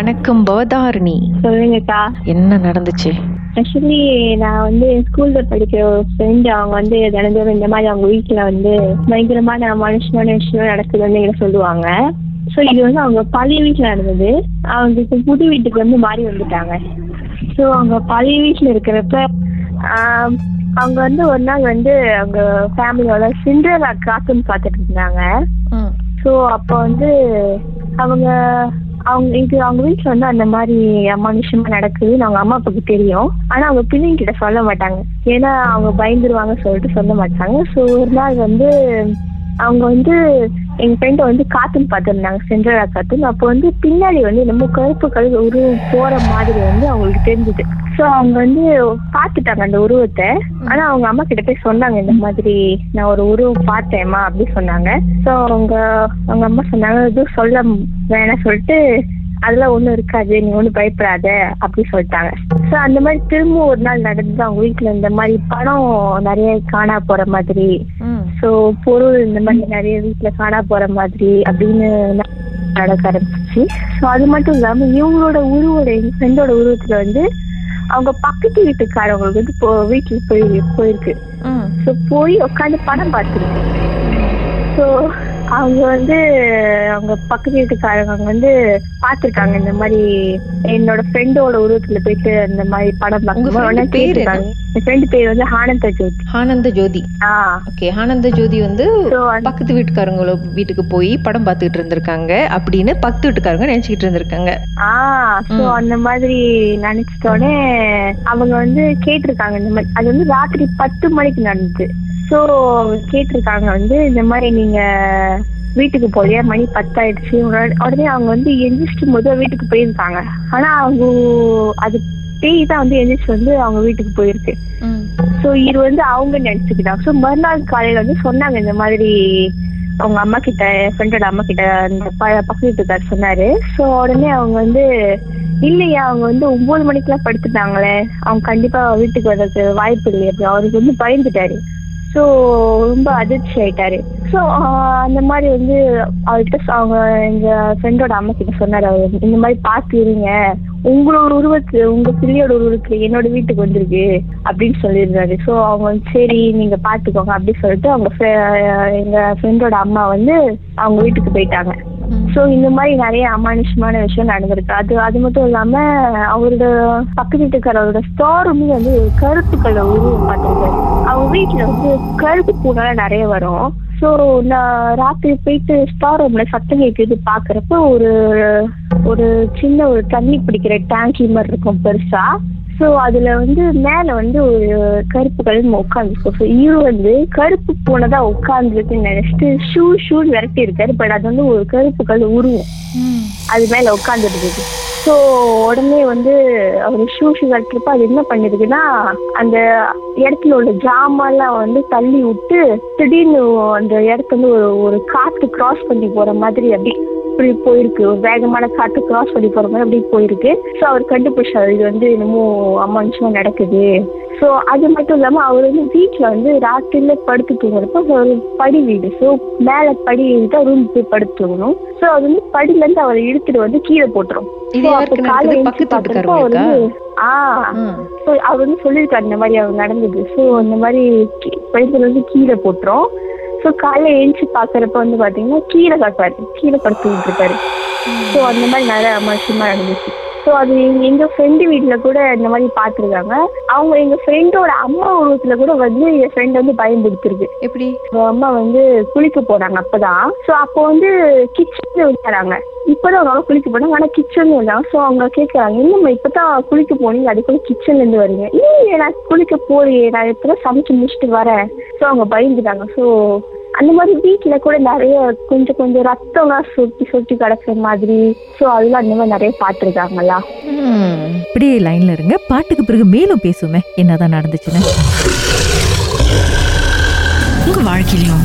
வணக்கம் பவதாரணி. சொல்லுங்கக்கா. என்ன நடந்துச்சு? ஆக்சுவலி நான் வந்து ஸ்கூல்ல படிக்கிற ஒரு ஃப்ரெண்ட் அவங்க வந்து தினந்தோறும் இந்த மாதிரி அவங்க வீட்டுல வந்து பயங்கரமான மனுஷமான விஷயம் நடக்குதுன்னு எங்களை சொல்லுவாங்க. ஸோ இது வந்து அவங்க பழைய வீட்டில் நடந்தது. அவங்க இப்போ புது வீட்டுக்கு வந்து மாறி வந்துட்டாங்க. ஸோ அவங்க பழைய வீட்டில் இருக்கிறப்ப அவங்க வந்து ஒரு நாள் வந்து அவங்க ஃபேமிலியோட சிண்ட்ரலா காத்துன்னு பார்த்துட்டு இருந்தாங்க. ஸோ அப்போ வந்து அவங்க அவங்க இது அவங்க வீட்டில் வந்து அந்த மாதிரி மனுஷமா நடக்குதுன்னு அவங்க அம்மா அப்பாவுக்கு தெரியும். ஆனால் அவங்க பிள்ளைங்க கிட்ட சொல்ல மாட்டாங்க. ஏன்னா அவங்க பயந்துருவாங்க சொல்லிட்டு சொல்ல மாட்டாங்க. ஸோ ஒரு நாள் வந்து அவங்க வந்து எங்க ஃப்ரெண்டை வந்து காத்துன்னு பார்த்துருந்தாங்க. சென்ட்ரலா காத்துன்னு. அப்போ வந்து பின்னாடி வந்து நம்ம கருப்பு கழுவு உருவம் போற மாதிரி வந்து அவங்களுக்கு தெரிஞ்சுது. ஸோ அவங்க வந்து பார்த்துட்டாங்க அந்த உருவத்தை. ஆனா அவங்க அம்மா கிட்ட போய் சொன்னாங்க இந்த மாதிரி நான் ஒரு உருவம் பார்த்தேம்மா அப்படி சொன்னாங்க. ஸோ அவங்க அவங்க அம்மா சொன்னாங்க எதுவும் சொல்ல வேணாம் சொல்லிட்டு அதெல்லாம் ஒன்றும் இருக்காது நீ ஒன்றும் பயப்படாத அப்படி சொல்லிட்டாங்க. ஸோ அந்த மாதிரி திரும்ப ஒரு நாள் நடந்தது. அவங்க வீட்டில் இந்த மாதிரி பணம் நிறைய காணா போற மாதிரி. ஸோ பொருள் இந்த மாதிரி நிறைய வீட்டில் காணா போற மாதிரி அப்படின்னு நடக்க ஆரம்பிச்சிச்சு ஸோ அது மட்டும் இல்லாமல் இவங்களோட உருவோட எங்கள் ஃப்ரெண்டோட உருவத்தில் வந்து அவங்க பக்கத்து வீட்டுக்காரவங்களுக்கு வந்து இப்போ வீட்டில் போய் போயிருக்கு. ஸோ போய் உட்காந்து படம் பார்த்துருக்கு ஸோ அவங்க வந்து அவங்க பக்கத்து வீட்டுக்காரங்க வந்து பார்த்துருக்காங்க இந்த மாதிரி என்னோட ஃப்ரெண்டோட உருவத்துல போயிட்டு அந்த மாதிரி படம் பார்க்கும்போது? கேட்டிருக்காங்க. என் ஃப்ரெண்டு பேர் வந்து ஆனந்த ஜோதி. ஆனந்த ஜோதி. ஓகே ஆனந்த ஜோதி வந்து பக்கத்து வீட்டுக்காரங்கள வீட்டுக்கு போய் படம் பார்த்துக்கிட்டு இருந்திருக்காங்க அப்படின்னு பக்கத்து வீட்டுக்காரங்க நினைச்சுக்கிட்டு இருந்திருக்காங்க. Ah so. அந்த மாதிரி நினைச்சிட்டோடனே அவங்க வந்து கேட்டிருக்காங்க. இந்த மாதிரி அது வந்து ராத்திரி பத்து மணிக்கு நடந்தது. சோ கேட்டிருக்காங்க வந்து இந்த மாதிரி நீங்க வீட்டுக்கு போலியா மணி பத்தாயிடுச்சு. உடனே உடனே அவங்க வந்து எந்திரிச்சிட்டு முதல் வீட்டுக்கு போயிருக்காங்க. ஆனா அவங்க அது பேய் தான் வந்து எந்திரிச்சு வந்து அவங்க வீட்டுக்கு போயிருக்கு. ஸோ இது வந்து அவங்க நினைச்சுக்கிட்டாங்க. ஸோ மறுநாள் காலையில வந்து சொன்னாங்க இந்த மாதிரி அவங்க அம்மா கிட்ட ஃப்ரெண்டோட அம்மா கிட்ட அந்த பக்கத்து வீட்டுக்கார் சொன்னாரு. ஸோ உடனே அவங்க வந்து இல்லையா அவங்க வந்து ஒன்பது மணிக்கெல்லாம் படுத்துட்டாங்களே. அவங்க கண்டிப்பா வீட்டுக்கு வர்றதுக்கு வாய்ப்பு இல்லை அப்படி அவருக்கு வந்து பயந்துட்டாரு. ஸோ ரொம்ப அதிர்ச்சி ஆயிட்டாரு. ஸோ அந்த மாதிரி வந்து அவர்கிட்ட அவங்க எங்க ஃப்ரெண்டோட அம்மா கிட்ட சொன்னாரு அவர் இந்த மாதிரி பார்த்து உங்களோட உருவத்து உங்க பிள்ளையோட உருவத்துல என்னோட வீட்டுக்கு வந்திருக்கு அப்படின்னு சொல்லியிருந்தாரு. ஸோ அவங்க சரி நீங்க பாத்துக்கோங்க அப்படின்னு சொல்லிட்டு அவங்க எங்க ஃப்ரெண்டோட அம்மா வந்து அவங்க வீட்டுக்கு போயிட்டாங்க. ஸோ இந்த மாதிரி நிறைய அமானுஷமான விஷயம் நடந்திருக்கு. அது அது மட்டும் இல்லாம அவரோட பக்கத்து வீட்டுக்காரரோட ஸ்டோர் ரூம்ல வந்து கருப்பு கலர் உருவம் பார்த்துருக்காரு. அவங்க வீட்டுல வந்து கருப்பு பூனால நிறைய வரும். ஸோ நான் ராத்திரி போயிட்டு ஸ்டார் ரூம்ல சத்தம் கேட்குது பாக்குறப்ப ஒரு ஒரு சின்ன ஒரு தண்ணி பிடிக்கிற டேங்கி மாதிரி இருக்கும் பெருசா. ஸோ அதுல வந்து மேல வந்து ஒரு கருப்பு கலர் உட்காந்துருக்கும் ஸோ இவரு வந்து கருப்பு பூனை உட்காந்துருக்குன்னு நினைச்சிட்டு ஷூ ஷூன்னு விரட்டி இருக்காரு பட் அது வந்து ஒரு கருப்பு கலர் உருவம். அது மேல உட்காந்துருக்குது ஸோ உடனே வந்து அவர் ஷூ ஷூ கட்டுறப்ப அது என்ன பண்ணிருக்குன்னா அந்த இடத்துல உள்ள ஜாமெல்லாம் வந்து தள்ளி விட்டு திடீர்னு அந்த இடத்துல வந்து ஒரு ஒரு காத்து கிராஸ் பண்ணி போற மாதிரி அப்படி இப்படி போயிருக்கு. ஒரு வேகமான காத்து கிராஸ் பண்ணி போற மாதிரி அப்படி போயிருக்கு. ஸோ அவர் கண்டுபிடிச்சாரு இது வந்து என்னமோ அமானுஷமா நடக்குது. ஸோ அது மட்டும் இல்லாம அவர் வந்து வீட்டுல வந்து ராத்திரில படுத்து தூங்குறப்ப ஒரு படி வீடு. ஸோ மேல படி தான் ரூம் போய் படுத்து தூங்கணும். ஸோ அது வந்து படியில இருந்து அவரை இழுத்துட்டு வந்து கீழே போட்டுரும். அவர்? வந்து சொல்லியிருக்காரு இந்த மாதிரி அவர் நடந்தது. ஸோ அந்த மாதிரி பைப்பில் வந்து கீழே போட்டுரும். ஸோ காலைல எழுந்துச்சு பார்க்கறப்ப வந்து பார்த்தீங்கன்னா கீழே காப்பாரு கீழே படுத்துக்கிட்டு இருக்காரு ஸோ அந்த மாதிரி நிறைய அமானுஷமா நடந்துச்சு ஸோ அது எங்க- எங்க ஃப்ரெண்டு வீட்ல கூட இந்த மாதிரி பார்த்துருக்காங்க அவங்க எங்க ஃப்ரெண்டோட அம்மா உருவத்துல கூட வந்து என் ஃப்ரெண்ட் வந்து பயன்படுத்திருக்கு. எப்படி? அம்மா வந்து குளிக்க போனாங்க அப்பதான். ஸோ அப்போ வந்து கிச்சன்ல வச்சாங்க இப்பதான் அவங்க குளிக்க போனாங்க ஆனா கிச்சன்ல வந்தாங்க ஸோ அவங்க கேட்கறாங்க என்னம்மா இப்பதான் குளிக்க போனீங்க? அதுக்குள்ள கிச்சன்ல இருந்து வரீங்க இல்லையே நான் குளிக்க போறியே நான் இப்பதான் சமைச்சு முடிச்சுட்டு வரேன். ஸோ அவங்க பயந்துட்டாங்க. ஸோ அந்த மாதிரி வீட்டுல கூட நிறைய கொஞ்சம் கொஞ்சம் ரத்தம்லாம் சொட்டி சொட்டி கிடக்குற மாதிரி. ஸோ அதெல்லாம் அந்த மாதிரி நிறைய பார்த்துருக்காங்களா. இப்படியே லைன்ல இருங்க. பாட்டுக்கு பிறகு மேலும் பேசுவோமே. என்னதான் நடந்துச்சுன்னு. உங்க வாழ்க்கையிலும்